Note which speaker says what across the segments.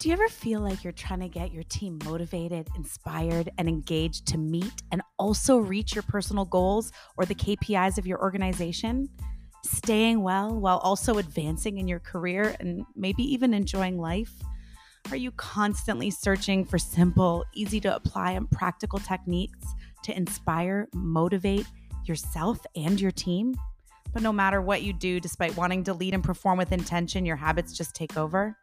Speaker 1: Do you ever feel like you're trying to get your team motivated, inspired, and engaged to meet and also reach your personal goals or the KPIs of your organization? Staying well while also advancing in your career and maybe even enjoying life? Are you constantly searching for simple, easy to apply, and practical techniques to inspire, motivate yourself and your team? But no matter what you do, despite wanting to lead and perform with intention, your habits just take over?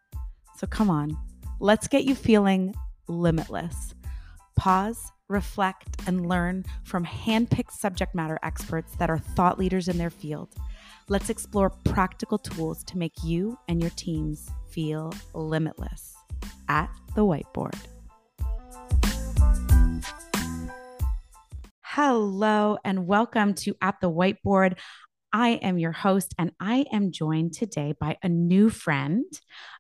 Speaker 1: So come on, let's get you feeling limitless. Pause, reflect, and learn from handpicked subject matter experts that are thought leaders in their field. Let's explore practical tools to make you and your teams feel limitless at the whiteboard. Hello, and welcome to At the Whiteboard. I am your host, and I am joined today by a new friend,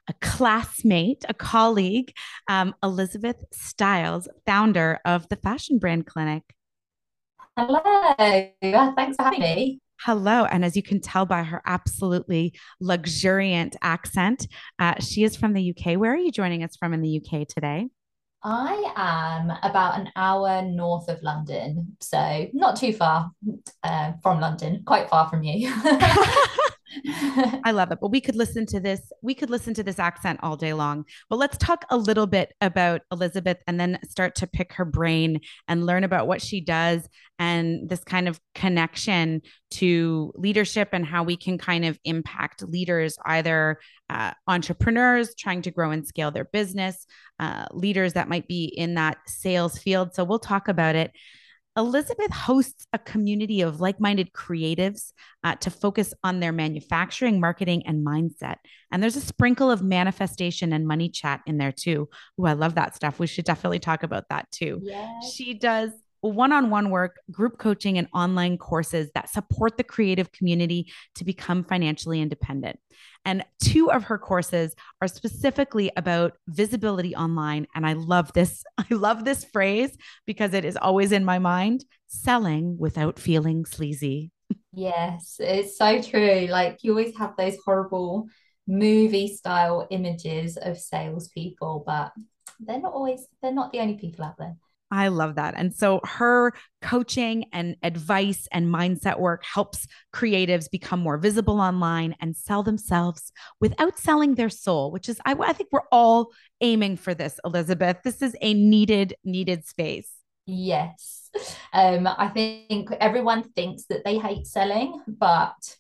Speaker 1: a classmate, a colleague, um, Elizabeth Stiles, founder of the Fashion Brand Clinic.
Speaker 2: Hello. Thanks for having me.
Speaker 1: Hello. And as you can tell by her absolutely luxuriant accent, uh, she is from the UK. Where are you joining us from in the UK today?
Speaker 2: I am about an hour north of London, so not too far uh, from London, quite far from you.
Speaker 1: I love it. But we could listen to this. We could listen to this accent all day long. But let's talk a little bit about Elizabeth and then start to pick her brain and learn about what she does and this kind of connection to leadership and how we can kind of impact leaders, either uh, entrepreneurs trying to grow and scale their business, uh, leaders that might be in that sales field. So we'll talk about it. Elizabeth hosts a community of like minded creatives uh, to focus on their manufacturing, marketing, and mindset. And there's a sprinkle of manifestation and money chat in there too. Oh, I love that stuff. We should definitely talk about that too.
Speaker 2: Yes.
Speaker 1: She does one on one work, group coaching, and online courses that support the creative community to become financially independent. And two of her courses are specifically about visibility online. And I love this. I love this phrase because it is always in my mind selling without feeling sleazy.
Speaker 2: Yes, it's so true. Like you always have those horrible movie style images of salespeople, but they're not always, they're not the only people out there.
Speaker 1: I love that. And so her coaching and advice and mindset work helps creatives become more visible online and sell themselves without selling their soul, which is, I, I think we're all aiming for this, Elizabeth. This is a needed, needed space.
Speaker 2: Yes. Um, I think everyone thinks that they hate selling, but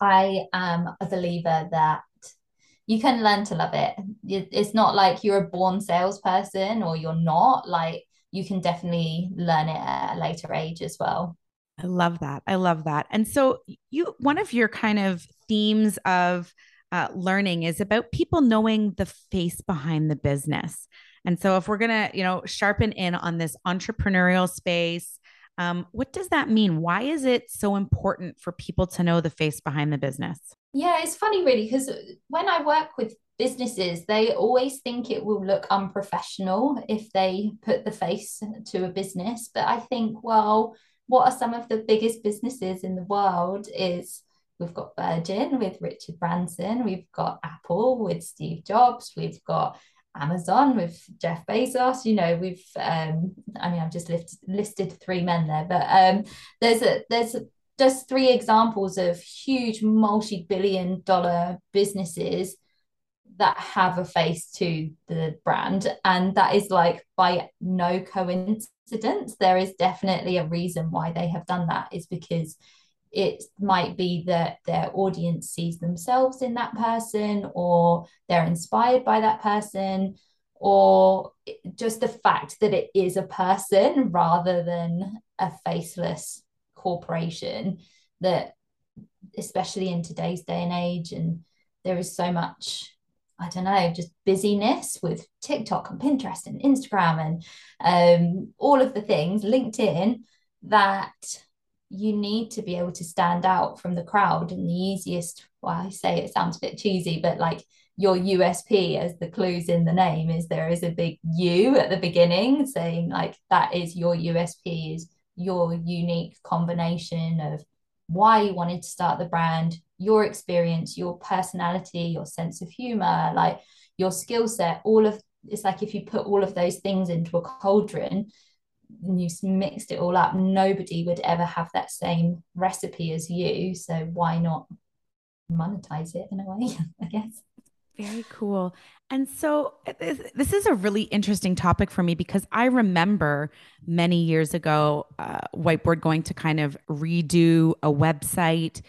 Speaker 2: I am a believer that you can learn to love it. It's not like you're a born salesperson or you're not. Like you can definitely learn it at a later age as well.
Speaker 1: I love that. I love that. And so you one of your kind of themes of uh, learning is about people knowing the face behind the business. And so if we're gonna, you know, sharpen in on this entrepreneurial space, um, what does that mean? Why is it so important for people to know the face behind the business?
Speaker 2: Yeah, it's funny, really, because when I work with businesses, they always think it will look unprofessional if they put the face to a business. But I think, well, what are some of the biggest businesses in the world? Is we've got Virgin with Richard Branson, we've got Apple with Steve Jobs, we've got Amazon with Jeff Bezos. You know, we've um, I mean, I've just listed listed three men there, but um, there's a there's a, just three examples of huge multi-billion dollar businesses that have a face to the brand. And that is like by no coincidence there is definitely a reason why they have done that is because it might be that their audience sees themselves in that person or they're inspired by that person or just the fact that it is a person rather than a faceless corporation that especially in today's day and age and there is so much I don't know, just busyness with TikTok and Pinterest and Instagram and um, all of the things, LinkedIn, that you need to be able to stand out from the crowd. And the easiest, well, I say it sounds a bit cheesy, but like your USP, as the clues in the name, is there is a big U at the beginning saying, like, that is your USP, is your unique combination of why you wanted to start the brand, your experience, your personality, your sense of humor, like your skill set, all of it's like if you put all of those things into a cauldron and you mixed it all up, nobody would ever have that same recipe as you. So why not monetize it in a way, I guess?
Speaker 1: Very cool. And so this is a really interesting topic for me because I remember many years ago, uh, Whiteboard going to kind of redo a website.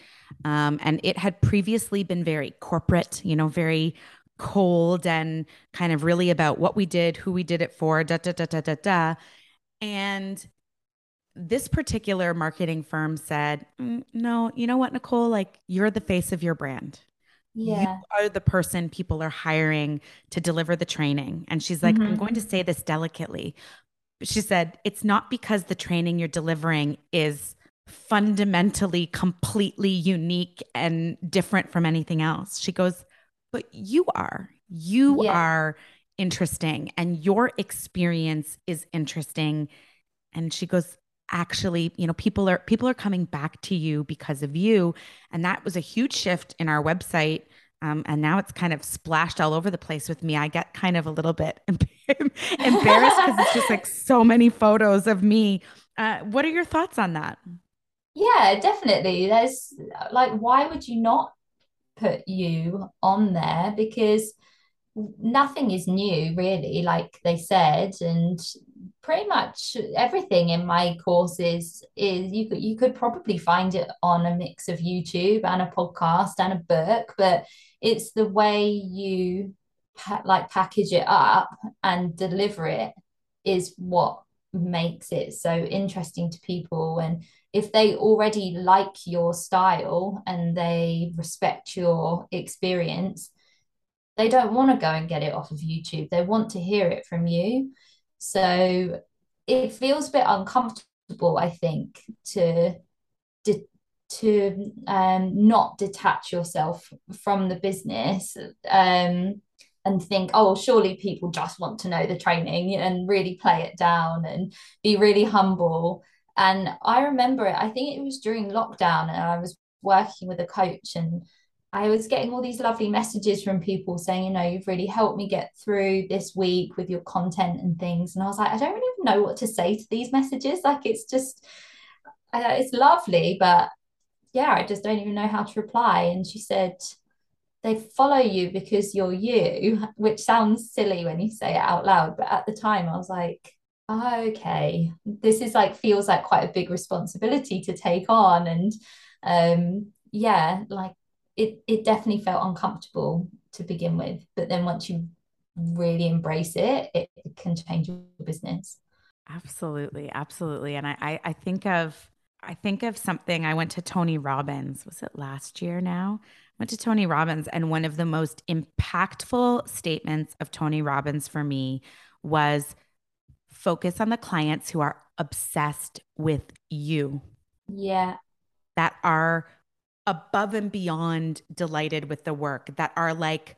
Speaker 1: Um, and it had previously been very corporate, you know, very cold and kind of really about what we did, who we did it for, da, da, da, da, da, da. And this particular marketing firm said, mm, no, you know what, Nicole? Like, you're the face of your brand. Yeah. You are the person people are hiring to deliver the training. And she's like, mm-hmm. I'm going to say this delicately. She said, it's not because the training you're delivering is fundamentally completely unique and different from anything else. She goes, but you are. You yeah. are interesting and your experience is interesting. And she goes, actually you know people are people are coming back to you because of you. And that was a huge shift in our website. Um, and now it's kind of splashed all over the place with me. I get kind of a little bit embarrassed because it's just like so many photos of me. Uh, what are your thoughts on that?
Speaker 2: Yeah definitely. There's like why would you not put you on there? Because nothing is new really like they said. And pretty much everything in my courses is you could you could probably find it on a mix of YouTube and a podcast and a book but it's the way you pa- like package it up and deliver it is what makes it so interesting to people and if they already like your style and they respect your experience they don't want to go and get it off of YouTube. They want to hear it from you. So it feels a bit uncomfortable, I think, to to um, not detach yourself from the business um, and think, oh, surely people just want to know the training and really play it down and be really humble. And I remember it, I think it was during lockdown, and I was working with a coach and I was getting all these lovely messages from people saying, you know, you've really helped me get through this week with your content and things. And I was like, I don't really even know what to say to these messages. Like, it's just, uh, it's lovely, but yeah, I just don't even know how to reply. And she said, they follow you because you're you, which sounds silly when you say it out loud. But at the time, I was like, oh, okay, this is like, feels like quite a big responsibility to take on. And um, yeah, like, it it definitely felt uncomfortable to begin with but then once you really embrace it it, it can change your business.
Speaker 1: Absolutely absolutely. And I, I i think of i think of something i went to tony robbins was it last year now? I went to tony robbins and one of the most impactful statements of tony robbins for me was focus on the clients who are obsessed with you.
Speaker 2: Yeah.
Speaker 1: That are above and beyond delighted with the work that are like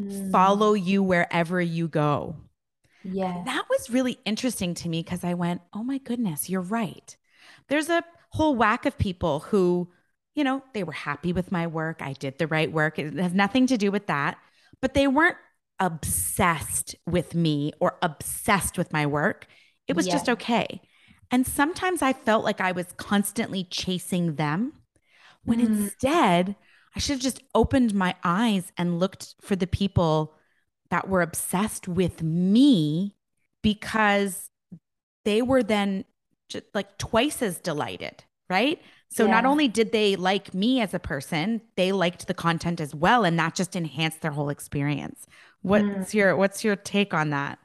Speaker 1: mm. follow you wherever you go.
Speaker 2: Yeah.
Speaker 1: That was really interesting to me because I went, oh my goodness, you're right. There's a whole whack of people who, you know, they were happy with my work. I did the right work. It has nothing to do with that, but they weren't obsessed with me or obsessed with my work. It was yeah. just okay. And sometimes I felt like I was constantly chasing them when mm. instead, I should have just opened my eyes and looked for the people that were obsessed with me because they were then just like twice as delighted, right? So yeah. not only did they like me as a person, they liked the content as well and that just enhanced their whole experience. What's mm. your what's your take on that?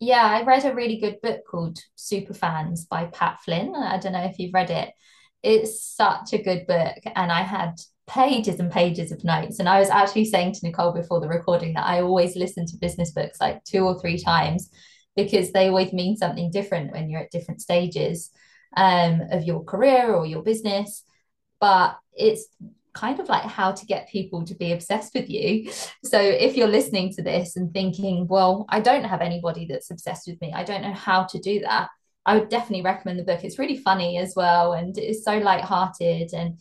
Speaker 2: Yeah, I read a really good book called Super Fans by Pat Flynn. I don't know if you've read it. It's such a good book. And I had pages and pages of notes. And I was actually saying to Nicole before the recording that I always listen to business books like two or three times because they always mean something different when you're at different stages um, of your career or your business. But it's kind of like how to get people to be obsessed with you. So if you're listening to this and thinking, well, I don't have anybody that's obsessed with me, I don't know how to do that. I would definitely recommend the book. It's really funny as well, and it's so light-hearted. And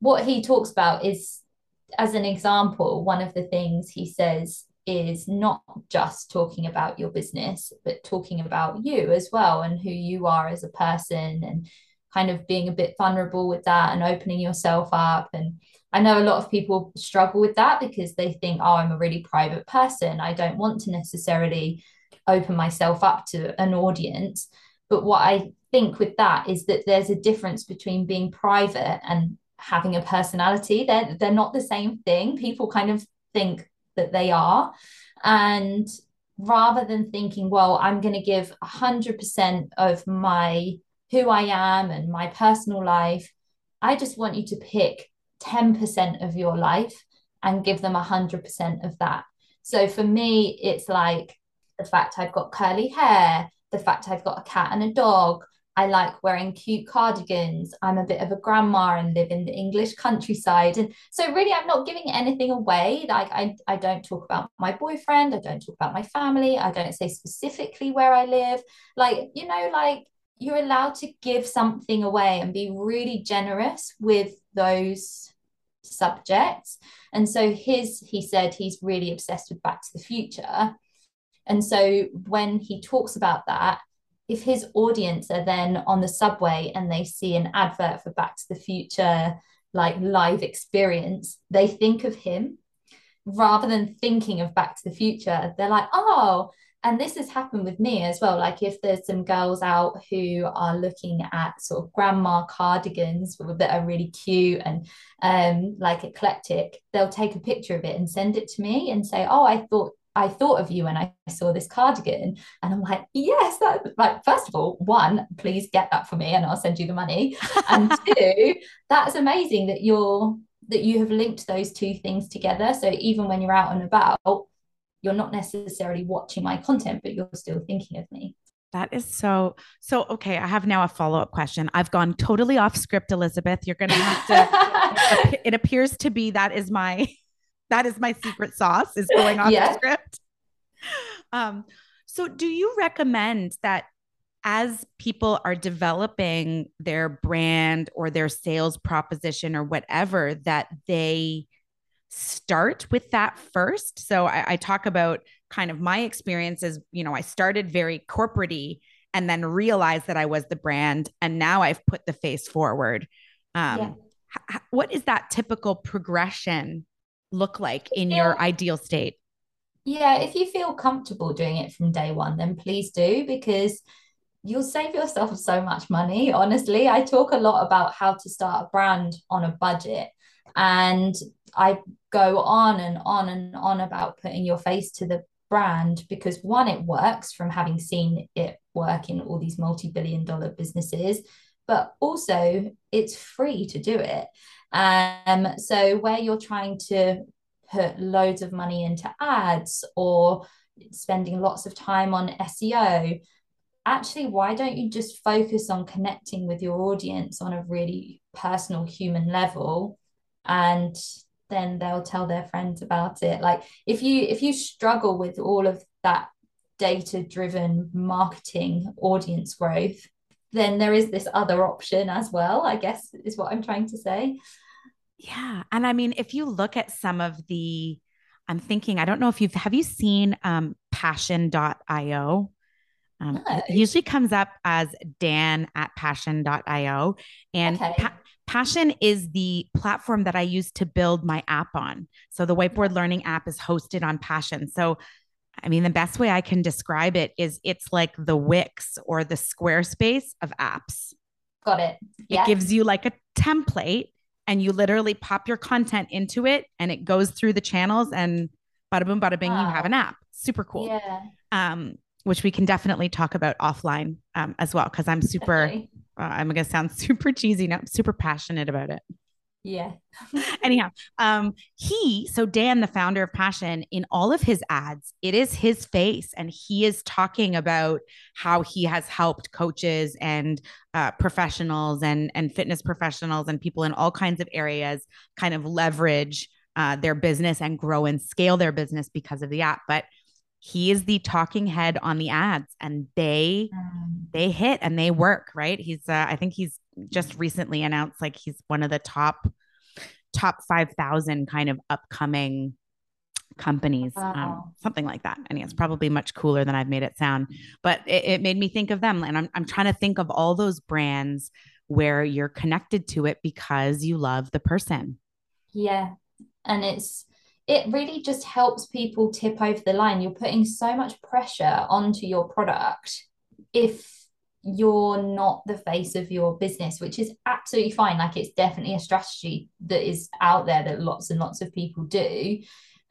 Speaker 2: what he talks about is as an example, one of the things he says is not just talking about your business, but talking about you as well and who you are as a person and kind of being a bit vulnerable with that and opening yourself up. And I know a lot of people struggle with that because they think, oh, I'm a really private person. I don't want to necessarily open myself up to an audience. But what I think with that is that there's a difference between being private and having a personality. They're, they're not the same thing. People kind of think that they are. And rather than thinking, well, I'm going to give 100% of my who I am and my personal life, I just want you to pick 10% of your life and give them 100% of that. So for me, it's like the fact I've got curly hair, the fact I've got a cat and a dog, I like wearing cute cardigans. I'm a bit of a grandma and live in the English countryside. And so really I'm not giving anything away. Like I, I don't talk about my boyfriend, I don't talk about my family, I don't say specifically where I live. Like, you know, like you're allowed to give something away and be really generous with those subjects. And so his, he said he's really obsessed with Back to the Future. And so when he talks about that, if his audience are then on the subway and they see an advert for Back to the Future, like live experience, they think of him rather than thinking of Back to the Future. They're like, oh, and this has happened with me as well. Like if there's some girls out who are looking at sort of grandma cardigans that are really cute and um, like eclectic, they'll take a picture of it and send it to me and say, oh, I thought I thought of you when I saw this cardigan. And I'm like, yes, that like first of all, one, please get that for me and I'll send you the money. And two, that's amazing that you're that you have linked those two things together. So even when you're out and about, you're not necessarily watching my content, but you're still thinking of me.
Speaker 1: That is so so okay. I have now a follow-up question. I've gone totally off script, Elizabeth. You're gonna have to it appears to be that is my that is my secret sauce is going off yeah. the script. Um, so do you recommend that as people are developing their brand or their sales proposition or whatever, that they start with that first? So I, I talk about kind of my experiences. You know, I started very corporatey and then realized that I was the brand, and now I've put the face forward. Um, yeah. h- what is that typical progression look like in your ideal state?
Speaker 2: Yeah, if you feel comfortable doing it from day one, then please do because you'll save yourself so much money. Honestly, I talk a lot about how to start a brand on a budget, and I go on and on and on about putting your face to the brand because one, it works from having seen it work in all these multi billion dollar businesses, but also it's free to do it. Um, so where you're trying to put loads of money into ads or spending lots of time on SEO, actually, why don't you just focus on connecting with your audience on a really personal human level and then they'll tell their friends about it? Like if you if you struggle with all of that data driven marketing audience growth then there is this other option as well, I guess is what I'm trying to say.
Speaker 1: Yeah. And I mean, if you look at some of the, I'm thinking, I don't know if you've, have you seen um, passion.io? Um, no. usually comes up as Dan at passion.io. And okay. pa- Passion is the platform that I use to build my app on. So the whiteboard learning app is hosted on Passion. So I mean, the best way I can describe it is it's like the Wix or the Squarespace of apps.
Speaker 2: Got it.
Speaker 1: Yeah. It gives you like a template and you literally pop your content into it and it goes through the channels and bada boom, bada bing, wow. you have an app. Super cool.
Speaker 2: Yeah.
Speaker 1: Um, which we can definitely talk about offline um, as well because I'm super, uh, I'm going to sound super cheesy now, I'm super passionate about it.
Speaker 2: Yeah.
Speaker 1: Anyhow, um, he, so Dan, the founder of Passion, in all of his ads, it is his face, and he is talking about how he has helped coaches and uh, professionals and and fitness professionals and people in all kinds of areas kind of leverage uh, their business and grow and scale their business because of the app. But he is the talking head on the ads, and they mm. they hit and they work. Right? He's, uh, I think he's just recently announced like he's one of the top top 5,000 kind of upcoming companies, um, wow. um, something like that. And it's probably much cooler than I've made it sound, but it, it made me think of them. And I'm, I'm trying to think of all those brands where you're connected to it because you love the person.
Speaker 2: Yeah. And it's, it really just helps people tip over the line. You're putting so much pressure onto your product if you're not the face of your business, which is absolutely fine. Like it's definitely a strategy that is out there that lots and lots of people do.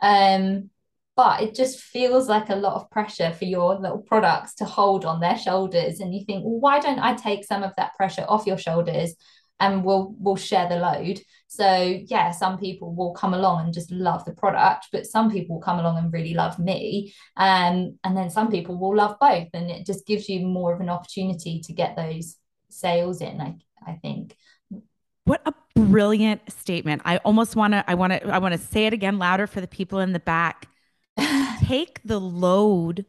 Speaker 2: Um, but it just feels like a lot of pressure for your little products to hold on their shoulders. And you think, well, why don't I take some of that pressure off your shoulders and we'll we'll share the load. So yeah, some people will come along and just love the product, but some people will come along and really love me. Um, and then some people will love both. And it just gives you more of an opportunity to get those sales in, I I think.
Speaker 1: What a brilliant statement. I almost want to I want to I want to say it again louder for the people in the back. Take the load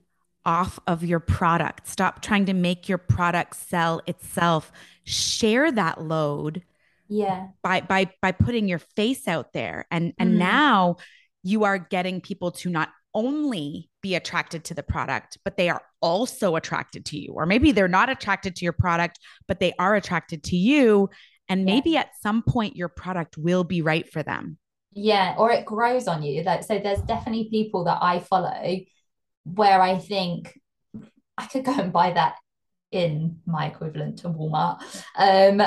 Speaker 1: off of your product. Stop trying to make your product sell itself. Share that load.
Speaker 2: Yeah.
Speaker 1: By by by putting your face out there. And and mm now you are getting people to not only be attracted to the product, but they are also attracted to you. Or maybe they're not attracted to your product, but they are attracted to you. And maybe yeah. at some point your product will be right for them.
Speaker 2: Yeah, or it grows on you. Like so there's definitely people that I follow where I think I could go and buy that in my equivalent to Walmart. Um,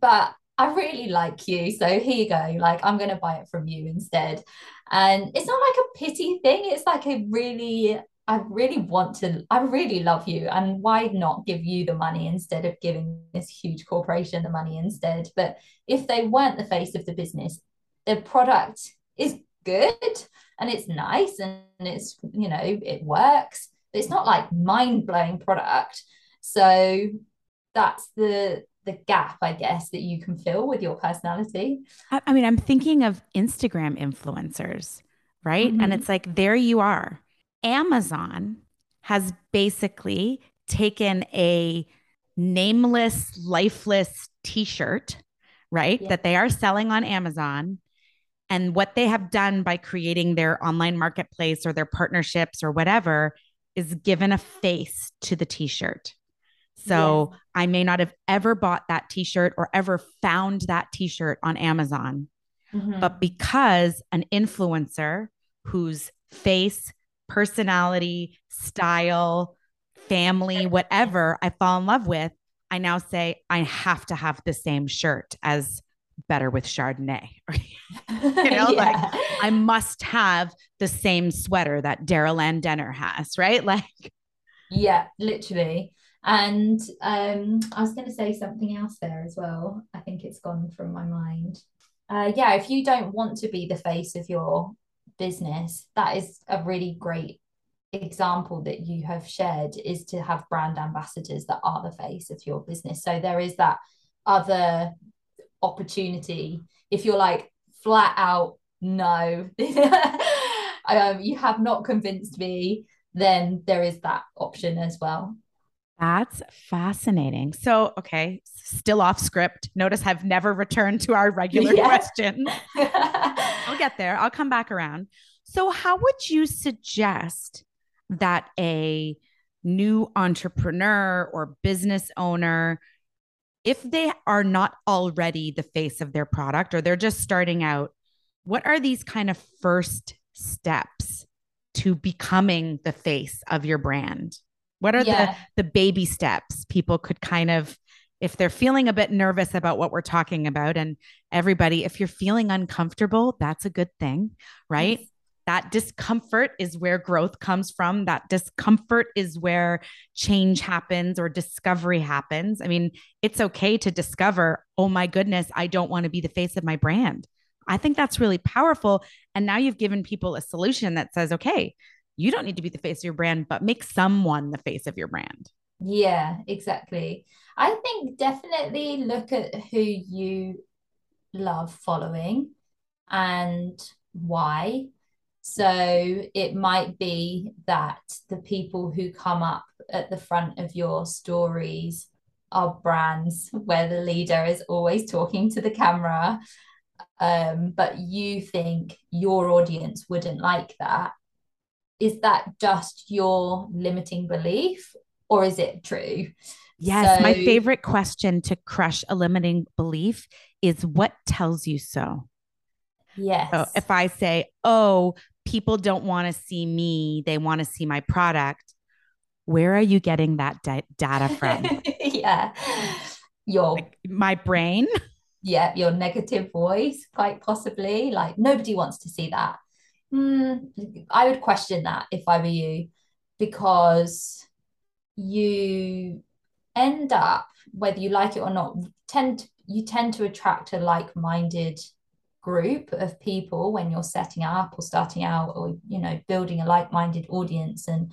Speaker 2: but I really like you. So here you go. Like, I'm going to buy it from you instead. And it's not like a pity thing. It's like a really, I really want to, I really love you. And why not give you the money instead of giving this huge corporation the money instead? But if they weren't the face of the business, the product is good and it's nice and it's you know it works it's not like mind-blowing product so that's the the gap i guess that you can fill with your personality
Speaker 1: i, I mean i'm thinking of instagram influencers right mm-hmm. and it's like there you are amazon has basically taken a nameless lifeless t-shirt right yeah. that they are selling on amazon and what they have done by creating their online marketplace or their partnerships or whatever is given a face to the t shirt. So yes. I may not have ever bought that t shirt or ever found that t shirt on Amazon. Mm-hmm. But because an influencer whose face, personality, style, family, whatever I fall in love with, I now say I have to have the same shirt as better with Chardonnay. you know, yeah. like I must have the same sweater that Daryl Ann Denner has, right? Like,
Speaker 2: yeah, literally. And um, I was going to say something else there as well. I think it's gone from my mind. Uh, yeah, if you don't want to be the face of your business, that is a really great example that you have shared is to have brand ambassadors that are the face of your business. So there is that other opportunity. If you're like flat out no um, you have not convinced me then there is that option as well.
Speaker 1: That's fascinating. So okay still off script. Notice i've never returned to our regular yeah. question i'll get there. I'll come back around. So how would you suggest that a new entrepreneur or business owner if they are not already the face of their product or they're just starting out, what are these kind of first steps to becoming the face of your brand? What are yeah. the the baby steps people could kind of if they're feeling a bit nervous about what we're talking about and everybody if you're feeling uncomfortable, that's a good thing, right? Yes that discomfort is where growth comes from. That discomfort is where change happens or discovery happens. I mean, it's okay to discover, oh my goodness, I don't want to be the face of my brand. I think that's really powerful. And now you've given people a solution that says, okay, you don't need to be the face of your brand, but make someone the face of your brand.
Speaker 2: Yeah, exactly. I think definitely look at who you love following and why so it might be that the people who come up at the front of your stories are brands where the leader is always talking to the camera. Um, but you think your audience wouldn't like that. Is that just your limiting belief or is it true?
Speaker 1: Yes so, my favorite question to crush a limiting belief is what tells you so
Speaker 2: yes.
Speaker 1: so if i say oh people don't want to see me they want to see my product where are you getting that da- data from?
Speaker 2: Yeah. Your like
Speaker 1: my brain?
Speaker 2: Yeah your negative voice quite possibly. Like nobody wants to see that. Mm, i would question that if i were you because you end up whether you like it or not tend to, you tend to attract a like-minded group of people when you're setting up or starting out or you know building a like-minded audience and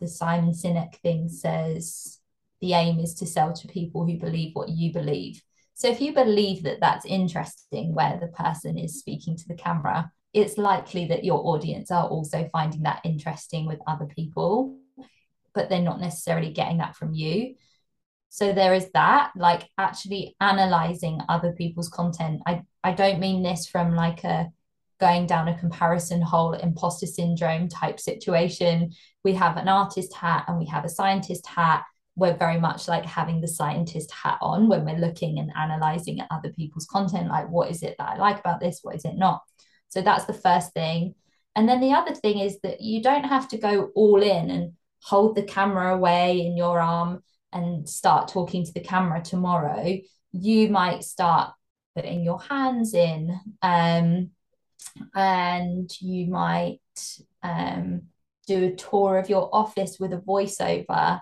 Speaker 2: the simon sinek thing says the aim is to sell to people who believe what you believe so if you believe that that's interesting where the person is speaking to the camera, it's likely that your audience are also finding that interesting with other people, but they're not necessarily getting that from you. So there is that, like actually analyzing other people's content. I, I don't mean this from like a going down a comparison hole, imposter syndrome type situation. We have an artist hat and we have a scientist hat. We're very much like having the scientist hat on when we're looking and analyzing at other people's content like what is it that i like about this? What is it not? So that's the first thing. And then the other thing is that you don't have to go all in and hold the camera away in your arm and start talking to the camera tomorrow you might start putting your hands in um, and you might um, do a tour of your office with a voiceover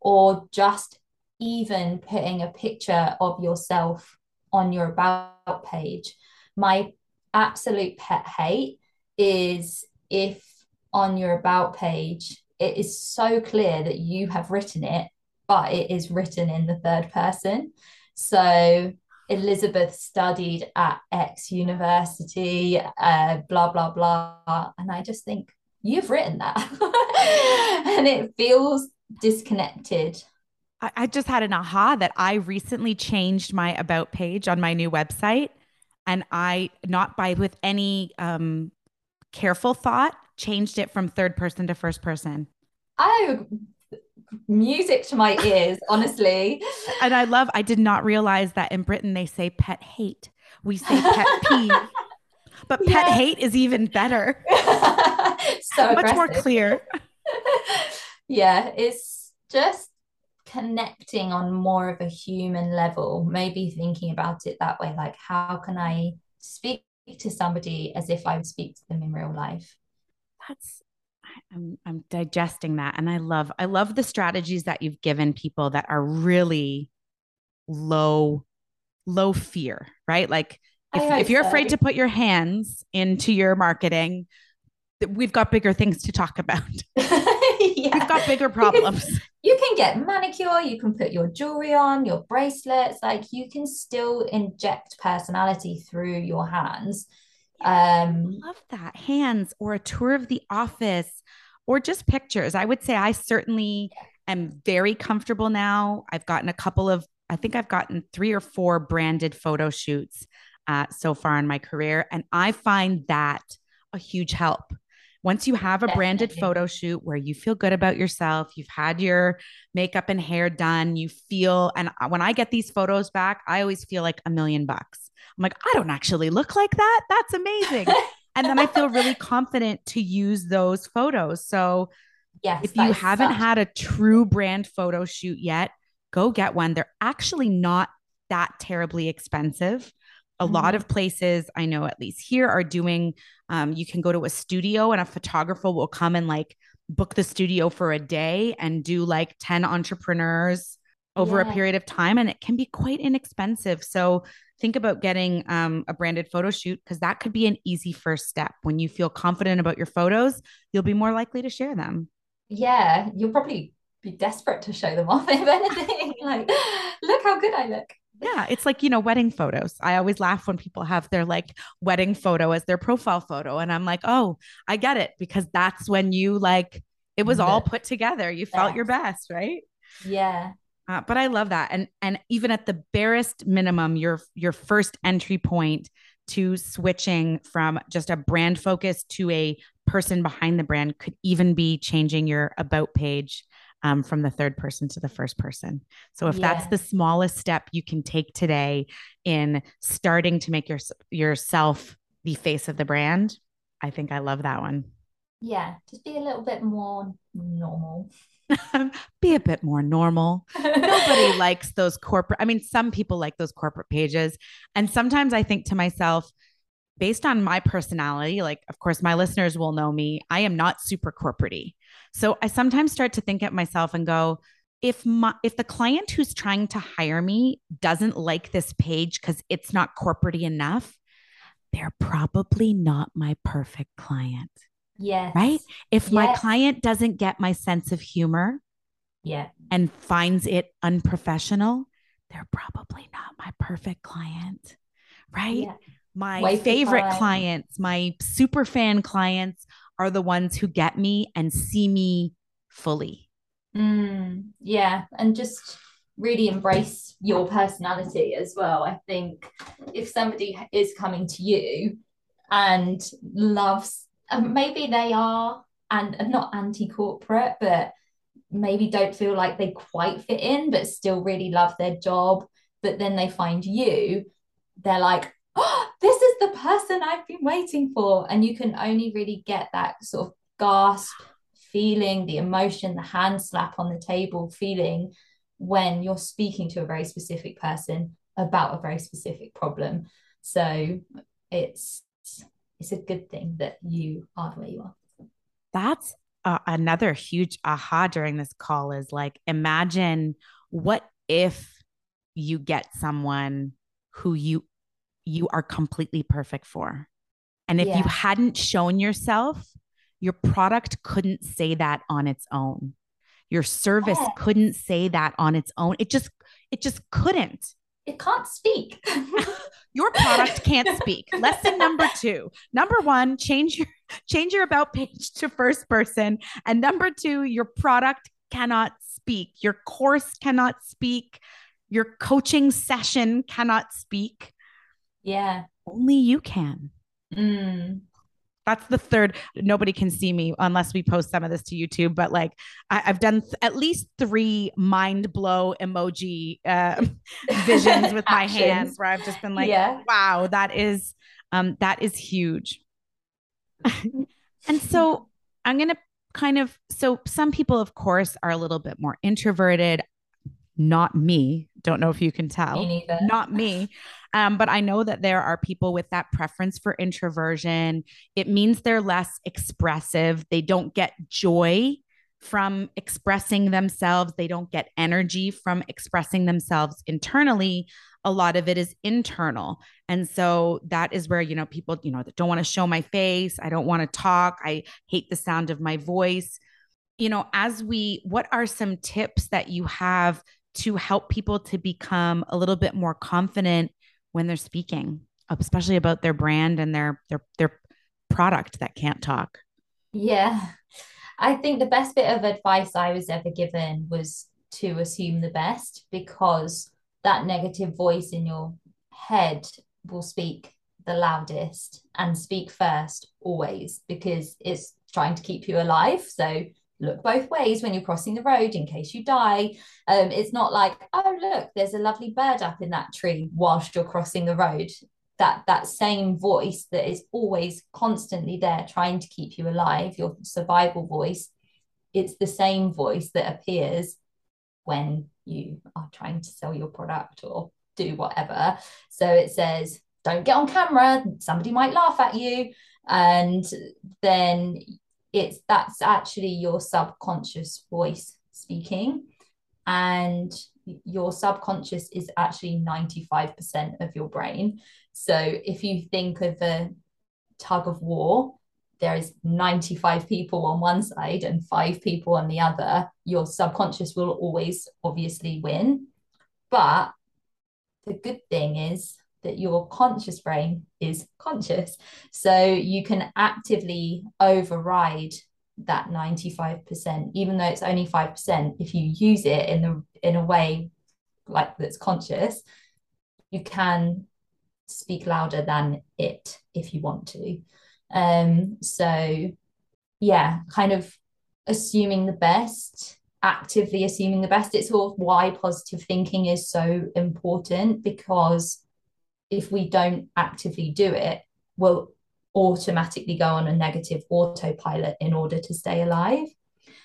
Speaker 2: or just even putting a picture of yourself on your about page. My absolute pet hate is if on your about page it is so clear that you have written it, but it is written in the third person. So Elizabeth studied at X university, uh, blah, blah, blah. And I just think, you've written that. and it feels disconnected.
Speaker 1: I, I just had an aha that I recently changed my about page on my new website. And I, not by with any um, careful thought, changed it from third person to first person.
Speaker 2: Oh, music to my ears, honestly.
Speaker 1: And I love, I did not realize that in Britain they say pet hate. We say pet peeve. But pet hate is even better. so much aggressive. more clear
Speaker 2: yeah, it's just connecting on more of a human level, maybe thinking about it that way like, how can I speak to somebody as if I would speak to them in real life?
Speaker 1: That's I'm I'm digesting that and I love I love the strategies that you've given people that are really low low fear, right? Like if, if you're so. afraid to put your hands into your marketing, we've got bigger things to talk about. yeah. We've got bigger problems.
Speaker 2: You can, you can get manicure, you can put your jewelry on, your bracelets, like you can still inject personality through your hands. Um
Speaker 1: I love that. Hands or a tour of the office or just pictures. I would say I certainly am very comfortable now. I've gotten a couple of I think I've gotten 3 or 4 branded photo shoots uh, so far in my career and I find that a huge help once you have a branded photo shoot where you feel good about yourself, you've had your makeup and hair done, you feel, and when I get these photos back, I always feel like a million bucks. I'm like, I don't actually look like that. That's amazing. and then I feel really confident to use those photos. So, yes, if you haven't such- had a true brand photo shoot yet, go get one. They're actually not that terribly expensive. A mm-hmm. lot of places I know, at least here, are doing. Um, you can go to a studio and a photographer will come and like book the studio for a day and do like 10 entrepreneurs over yeah. a period of time. And it can be quite inexpensive. So think about getting um, a branded photo shoot because that could be an easy first step. When you feel confident about your photos, you'll be more likely to share them.
Speaker 2: Yeah, you'll probably be desperate to show them off if anything. like, look how good I look.
Speaker 1: Yeah, it's like, you know, wedding photos. I always laugh when people have their like wedding photo as their profile photo. And I'm like, oh, I get it because that's when you like, it was all put together. You felt your best, right?
Speaker 2: Yeah.
Speaker 1: Uh, but I love that. And and even at the barest minimum, your your first entry point to switching from just a brand focus to a person behind the brand could even be changing your about page um, from the third person to the first person. So if yeah. that's the smallest step you can take today in starting to make your, yourself the face of the brand, I think I love that one.
Speaker 2: Yeah, just be a little bit more normal.
Speaker 1: be a bit more normal. Nobody likes those corporate. I mean, some people like those corporate pages. And sometimes I think to myself, based on my personality, like, of course, my listeners will know me, I am not super corporatey. So I sometimes start to think at myself and go, if my if the client who's trying to hire me doesn't like this page because it's not corporatey enough, they're probably not my perfect client.
Speaker 2: Yes.
Speaker 1: Right? If yes. my client doesn't get my sense of humor,
Speaker 2: yeah,
Speaker 1: and finds it unprofessional, they're probably not my perfect client. Right? Yeah. My favorite clients, my super fan clients are the ones who get me and see me fully.
Speaker 2: Mm, yeah. And just really embrace your personality as well. I think if somebody is coming to you and loves um, maybe they are and not anti-corporate but maybe don't feel like they quite fit in but still really love their job but then they find you they're like oh this is the person i've been waiting for. And you can only really get that sort of gasp feeling the emotion the hand slap on the table feeling when you're speaking to a very specific person about a very specific problem. So it's it's a good thing that you are where you are.
Speaker 1: That's uh, another huge aha during this call is like, imagine what if you get someone who you you are completely perfect for. And if yeah. you hadn't shown yourself, your product couldn't say that on its own. Your service yeah. couldn't say that on its own. It just it just couldn't.
Speaker 2: It can't speak.
Speaker 1: your product can't speak. Lesson number two. Number one, change your change your about page to first person. And number two, your product cannot speak. Your course cannot speak. Your coaching session cannot speak.
Speaker 2: Yeah.
Speaker 1: Only you can.
Speaker 2: Mm
Speaker 1: that's the third nobody can see me unless we post some of this to youtube but like I, have done th- at least three mind blow emoji uh, visions with my hands where i've just been like yeah. wow that is um that is huge. And so i'm gonna kind of so some people of course are a little bit more introverted not me don't know if you can tell
Speaker 2: me
Speaker 1: not me um, but I know that there are people with that preference for introversion. It means they're less expressive. They don't get joy from expressing themselves. They don't get energy from expressing themselves internally. A lot of it is internal. And so that is where, you know, people, you know, that don't want to show my face. I don't want to talk. I hate the sound of my voice. You know, as we, what are some tips that you have to help people to become a little bit more confident when they're speaking, especially about their brand and their their their product that can't talk.
Speaker 2: Yeah. I think the best bit of advice I was ever given was to assume the best because that negative voice in your head will speak the loudest and speak first always because it's trying to keep you alive. So look both ways when you're crossing the road in case you die. Um, it's not like, oh, look, there's a lovely bird up in that tree whilst you're crossing the road. That that same voice that is always constantly there trying to keep you alive, your survival voice, it's the same voice that appears when you are trying to sell your product or do whatever. So it says, don't get on camera, somebody might laugh at you. And then it's that's actually your subconscious voice speaking. And your subconscious is actually 95% of your brain. So if you think of a tug of war there is 95 people on one side and five people on the other your subconscious will always obviously win. But the good thing is that your conscious brain is conscious. So you can actively override that 95%, even though it's only 5%, if you use it in the in a way like that's conscious, you can speak louder than it if you want to. Um, so yeah, kind of assuming the best, actively assuming the best. It's all why positive thinking is so important because if we don't actively do it, we'll automatically go on a negative autopilot in order to stay alive.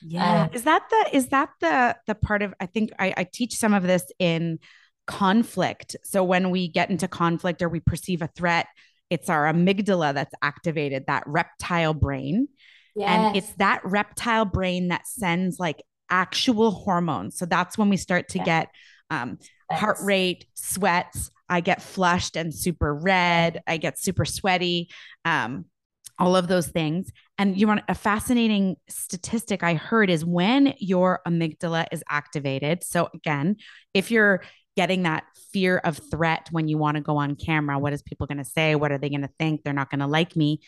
Speaker 1: Yeah. Um, is that the is that the the part of I think I, I teach some of this in conflict. So when we get into conflict or we perceive a threat, it's our amygdala that's activated, that reptile brain. Yes. And it's that reptile brain that sends like actual hormones. So that's when we start to yes. get um, heart rate, sweats. I get flushed and super red. I get super sweaty. Um, all of those things. And you want a fascinating statistic I heard is when your amygdala is activated. So again, if you're getting that fear of threat when you want to go on camera, what is people going to say? What are they going to think? They're not going to like me.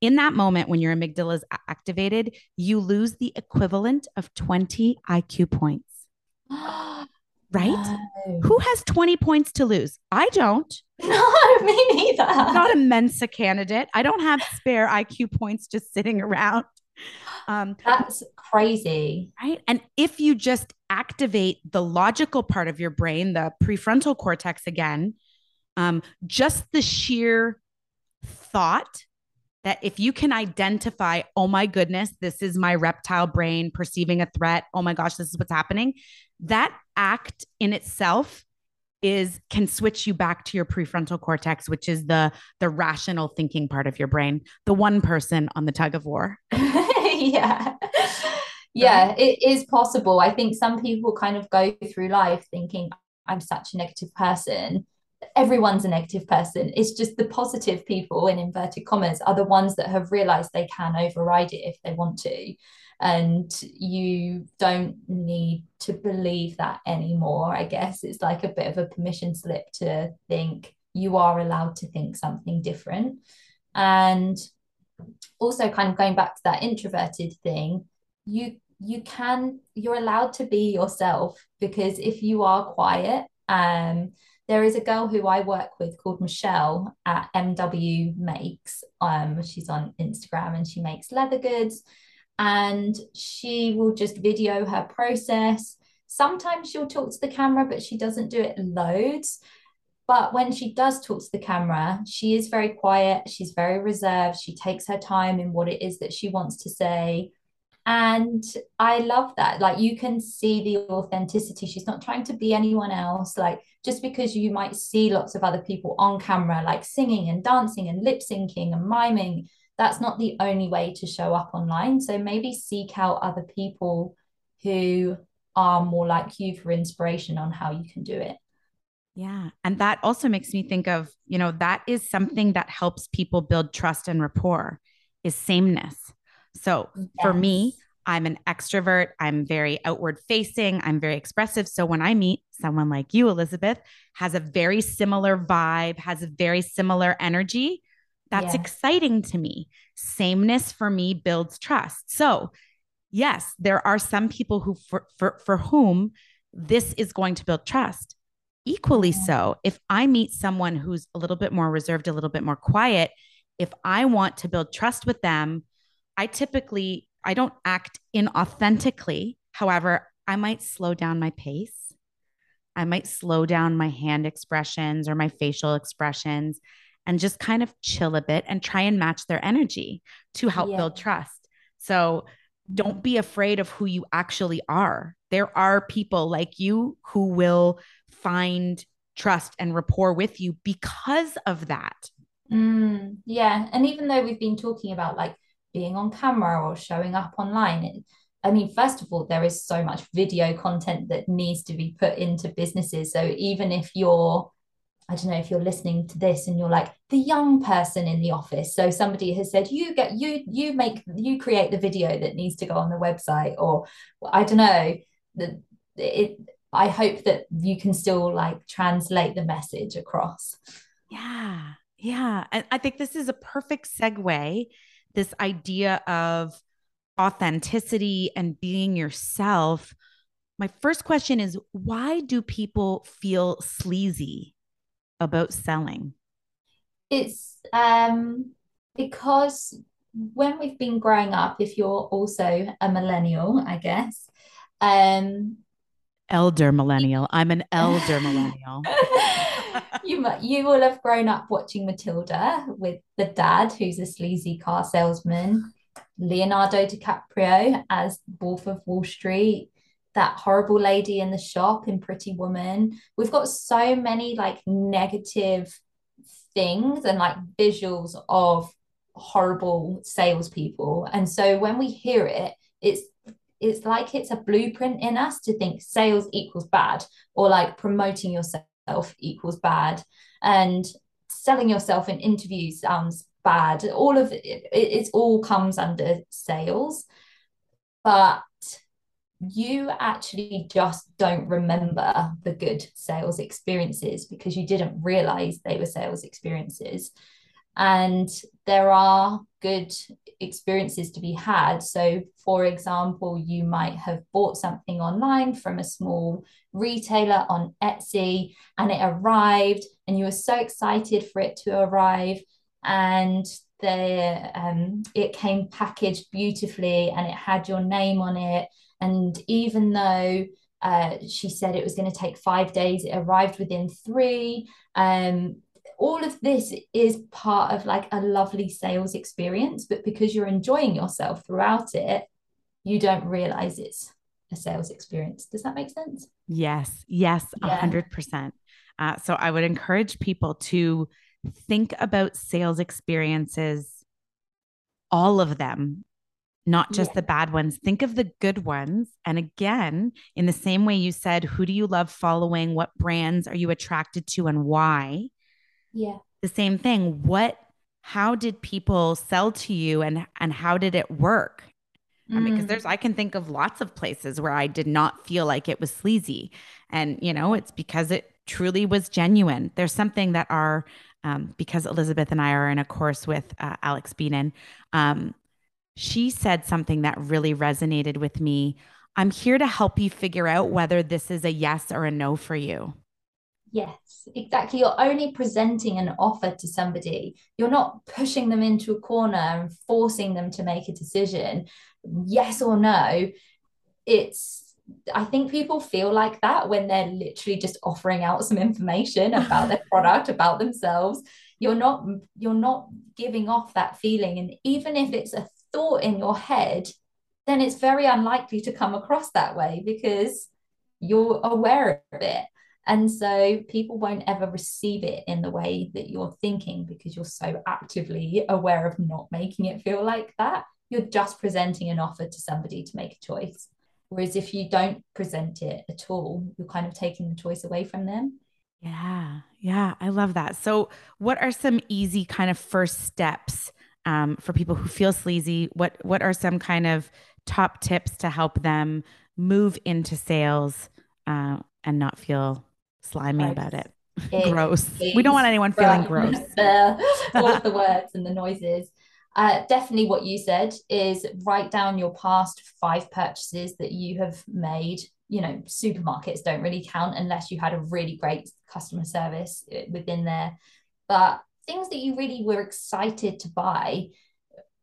Speaker 1: In that moment, when your amygdala is activated, you lose the equivalent of 20 IQ points. right? No. Who has 20 points to lose? I don't.
Speaker 2: No, me neither.
Speaker 1: I'm not a Mensa candidate. I don't have spare IQ points just sitting around.
Speaker 2: Um, That's crazy.
Speaker 1: Right. And if you just activate the logical part of your brain, the prefrontal cortex again, um, just the sheer thought that if you can identify, oh my goodness, this is my reptile brain perceiving a threat. Oh my gosh, this is what's happening. That act in itself is can switch you back to your prefrontal cortex which is the the rational thinking part of your brain the one person on the tug of war.
Speaker 2: Yeah. Yeah it is possible. I think some people kind of go through life thinking i'm such a negative person everyone's a negative person. It's just the positive people in inverted commas are the ones that have realized they can override it if they want to. And you don't need to believe that anymore i guess. It's like a bit of a permission slip to think you are allowed to think something different. And also kind of going back to that introverted thing you you can you're allowed to be yourself because if you are quiet um there is a girl who I work with called Michelle at MW Makes. Um, she's on Instagram and she makes leather goods and she will just video her process. Sometimes she'll talk to the camera, but she doesn't do it loads. But when she does talk to the camera, she is very quiet. She's very reserved. She takes her time in what it is that she wants to say. And I love that. Like you can see the authenticity. She's not trying to be anyone else. Like just because you might see lots of other people on camera, like singing and dancing and lip syncing and miming, that's not the only way to show up online. So maybe seek out other people who are more like you for inspiration on how you can do it.
Speaker 1: Yeah. And that also makes me think of, you know, that is something that helps people build trust and rapport is sameness. So yes. for me, I'm an extrovert. I'm very outward facing. I'm very expressive. So when I meet someone like you, Elizabeth, has a very similar vibe, has a very similar energy, that's yeah. exciting to me. Sameness for me builds trust. So, yes, there are some people who for for, for whom this is going to build trust. Equally so, if I meet someone who's a little bit more reserved, a little bit more quiet, if I want to build trust with them, I typically I don't act inauthentically. However, I might slow down my pace. I might slow down my hand expressions or my facial expressions and just kind of chill a bit and try and match their energy to help yeah. build trust. So don't be afraid of who you actually are. There are people like you who will find trust and rapport with you because of that.
Speaker 2: Mm, yeah. And even though we've been talking about like being on camera or showing up online, I mean, first of all, there is so much video content that needs to be put into businesses. So even if you're I don't know if you're listening to this and you're like the young person in the office. So somebody has said, you get you you make you create the video that needs to go on the website, or I don't know. The it I hope that you can still like translate the message across.
Speaker 1: Yeah. Yeah. And I think this is a perfect segue. This idea of authenticity and being yourself. My first question is why do people feel sleazy about selling?
Speaker 2: it's um, because when we've been growing up, if you're also a millennial, I guess, um,
Speaker 1: elder millennial. I'm an elder millennial.
Speaker 2: you you will have grown up watching Matilda with the dad, who's a sleazy car salesman, Leonardo DiCaprio as Wolf of Wall Street, that horrible lady in the shop in Pretty Woman. We've got so many like negative things and like visuals of horrible salespeople. And so when we hear it, it's it's like it's a blueprint in us to think sales equals bad or like promoting yourself equals bad and selling yourself in interviews sounds bad all of it, it it all comes under sales but you actually just don't remember the good sales experiences because you didn't realize they were sales experiences. And there are good experiences to be had. So, for example, you might have bought something online from a small retailer on Etsy and it arrived, and you were so excited for it to arrive. And the um, it came packaged beautifully and it had your name on it and even though uh, she said it was going to take five days, it arrived within three. Um, all of this is part of like a lovely sales experience, but because you're enjoying yourself throughout it, you don't realize it's a sales experience. Does that make sense?
Speaker 1: Yes, yes, a hundred percent. Uh, so I would encourage people to think about sales experiences, all of them, not just yeah. the bad ones. Think of the good ones. And again, in the same way you said, who do you love following? What brands are you attracted to and why?
Speaker 2: Yeah.
Speaker 1: The same thing. What, how did people sell to you and, and how did it work? Mm. I mean, because there's, I can think of lots of places where I did not feel like it was sleazy. And, you know, it's because it truly was genuine. There's something that our, um, because Elizabeth and I are in a course with uh, Alex Beadon, um, she said something that really resonated with me. I'm here to help you figure out whether this is a yes or a no for you.
Speaker 2: Yes, exactly. You're only presenting an offer to somebody. You're not pushing them into a corner and forcing them to make a decision, yes or no. It's, I think people feel like that when they're literally just offering out some information about their product, about themselves. You're not, you're not giving off that feeling. And even if it's a thought in your head, then it's very unlikely to come across that way because you're aware of it. And so people won't ever receive it in the way that you're thinking because you're so actively aware of not making it feel like that. You're just presenting an offer to somebody to make a choice. Whereas if you don't present it at all, you're kind of taking the choice away from them.
Speaker 1: Yeah. Yeah. I love that. So, what are some easy kind of first steps um, for people who feel sleazy? What what are some kind of top tips to help them move into sales uh, and not feel slimy gross. about it? it gross. We don't want anyone feeling gross.
Speaker 2: all the words and the noises. Uh, definitely what you said is write down your past five purchases that you have made you know supermarkets don't really count unless you had a really great customer service uh, within there but things that you really were excited to buy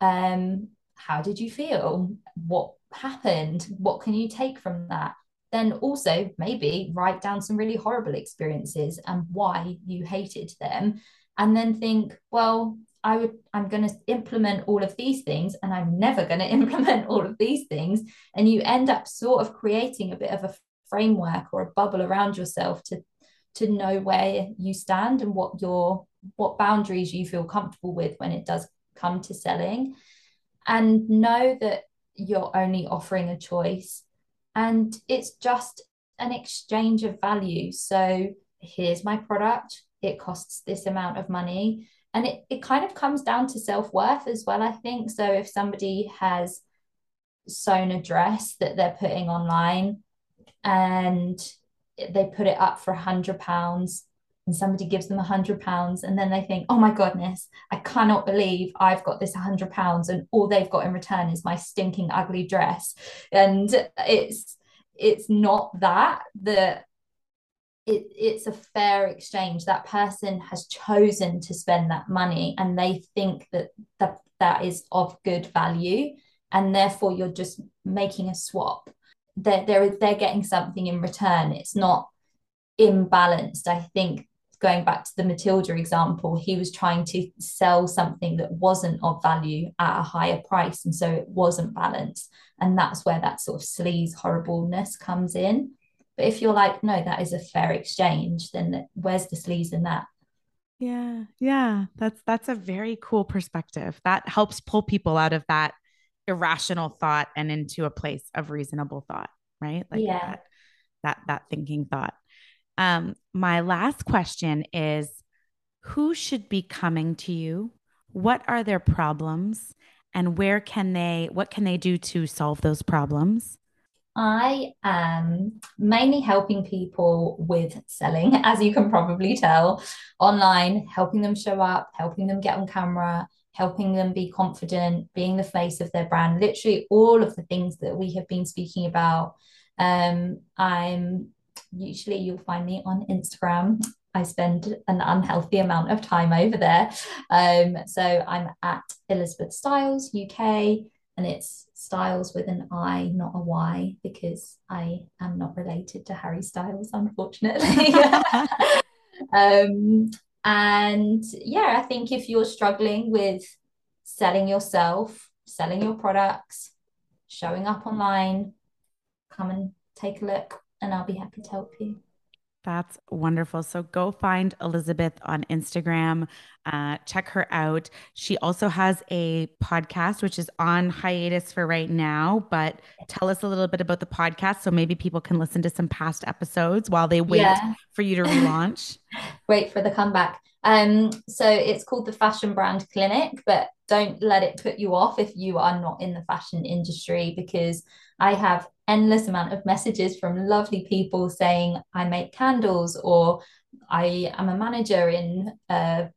Speaker 2: um how did you feel what happened what can you take from that then also maybe write down some really horrible experiences and why you hated them. And then think well i would i'm going to implement all of these things and i'm never going to implement all of these things. And you end up sort of creating a bit of a framework or a bubble around yourself to to know where you stand and what your what boundaries you feel comfortable with when it does come to selling. And know that you're only offering a choice and it's just an exchange of value. So here's my product. It costs this amount of money. And it, it kind of comes down to self-worth as well i think. So if somebody has sewn a dress that they're putting online and they put it up for a hundred pounds and somebody gives them a hundred pounds and then they think oh my goodness i cannot believe i've got this hundred pounds and all they've got in return is my stinking ugly dress and it's it's not that that it, it's a fair exchange. That person has chosen to spend that money and they think that that, that is of good value. And therefore, you're just making a swap. They're, they're, they're getting something in return. It's not imbalanced. I think going back to the Matilda example, he was trying to sell something that wasn't of value at a higher price. And so it wasn't balanced. And that's where that sort of sleaze horribleness comes in. But if you're like, no, that is a fair exchange, then where's the sleaze in that?
Speaker 1: Yeah. Yeah. That's that's a very cool perspective. That helps pull people out of that irrational thought and into a place of reasonable thought, right? Like yeah. that that that thinking thought. Um, my last question is who should be coming to you? What are their problems? And where can they, what can they do to solve those problems?
Speaker 2: I am mainly helping people with selling, as you can probably tell, online, helping them show up, helping them get on camera, helping them be confident, being the face of their brand, literally all of the things that we have been speaking about. Um, I'm usually you'll find me on Instagram. I spend an unhealthy amount of time over there. Um, so I'm at Elizabeth Stiles UK, and it's Stiles with an I, not a Y, because I am not related to Harry Styles, unfortunately. um, and yeah, I think if you're struggling with selling yourself, selling your products, showing up online, come and take a look and I'll be happy to help you.
Speaker 1: That's wonderful. So go find Elizabeth on Instagram. Uh, check her out. She also has a podcast, which is on hiatus for right now. But tell us a little bit about the podcast so maybe people can listen to some past episodes while they wait yeah. for you to relaunch.
Speaker 2: wait for the comeback. Um, so it's called the Fashion Brand Clinic, but don't let it put you off if you are not in the fashion industry because I have endless amount of messages from lovely people saying I make candles or I am a manager in a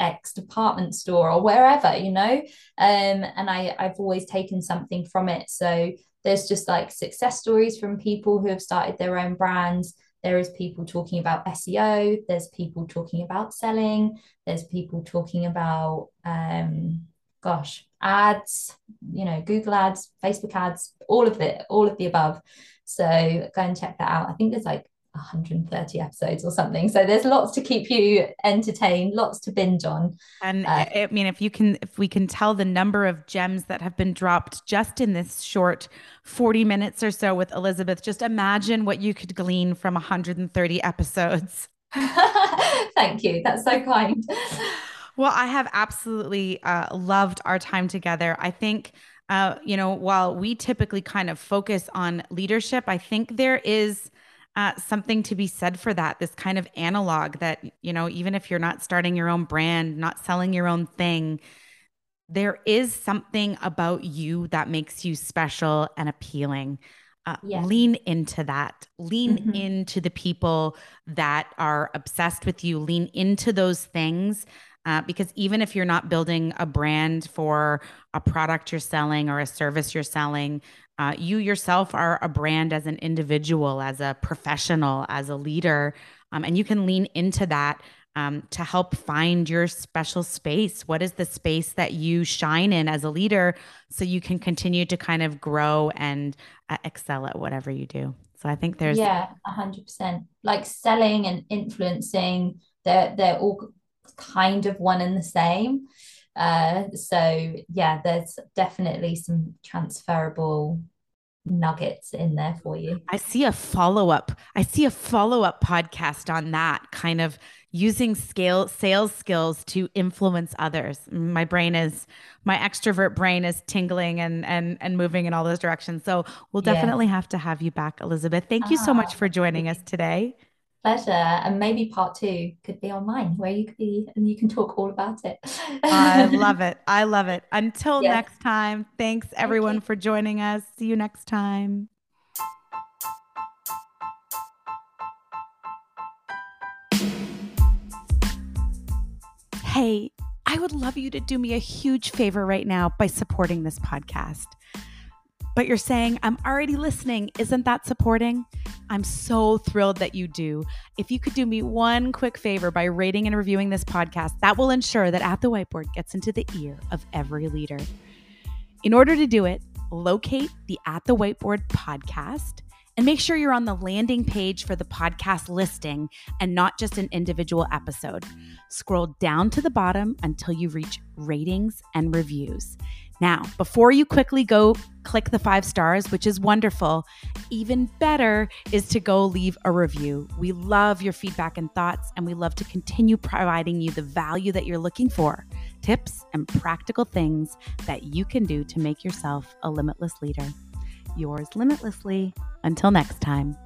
Speaker 2: X department store or wherever, you know. Um, and I, I've always taken something from it. So there's just like success stories from people who have started their own brands. There is people talking about SEO. There's people talking about selling. There's people talking about um, gosh, ads, you know, Google ads, Facebook ads, all of it, all of the above. So go and check that out. I think there's like 130 episodes or something. So there's lots to keep you entertained, lots to binge on.
Speaker 1: And uh, I mean, if you can, if we can tell the number of gems that have been dropped just in this short 40 minutes or so with Elizabeth, just imagine what you could glean from 130 episodes.
Speaker 2: Thank you. That's so kind.
Speaker 1: Well, I have absolutely uh, loved our time together. I think, uh, you know, while we typically kind of focus on leadership, I think there is uh, something to be said for that. This kind of analog that, you know, even if you're not starting your own brand, not selling your own thing, there is something about you that makes you special and appealing. Uh, yes. lean into that lean mm-hmm. into the people that are obsessed with you lean into those things uh, because even if you're not building a brand for a product you're selling or a service you're selling, uh, you yourself are a brand as an individual, as a professional, as a leader. Um, and you can lean into that um, to help find your special space. What is the space that you shine in as a leader so you can continue to kind of grow and uh, excel at whatever you do? So I think there's
Speaker 2: yeah, hundred percent. Like selling and influencing, they're they're all kind of one and the same. Uh, so yeah, there's definitely some transferable nuggets in there for you.
Speaker 1: I see a follow up. I see a follow up podcast on that kind of using scale sales skills to influence others. My brain is my extrovert brain is tingling and and and moving in all those directions. So we'll definitely yeah. have to have you back, Elizabeth. Thank you so much ah, for joining us today
Speaker 2: pleasure. And maybe part two could be online where you could be and you can talk all about it.
Speaker 1: I love it. I love it. Until yes. next time, thanks everyone Thank for joining us. See you next time. Hey, I would love you to do me a huge favor right now by supporting this podcast but you're saying, I'm already listening. Isn't that supporting? I'm so thrilled that you do. If you could do me one quick favor by rating and reviewing this podcast, that will ensure that At the Whiteboard gets into the ear of every leader. In order to do it, locate the At the Whiteboard podcast and make sure you're on the landing page for the podcast listing and not just an individual episode. Scroll down to the bottom until you reach ratings and reviews. Now, before you quickly go click the five stars, which is wonderful, even better is to go leave a review. We love your feedback and thoughts, and we love to continue providing you the value that you're looking for tips and practical things that you can do to make yourself a limitless leader. Yours limitlessly. Until next time.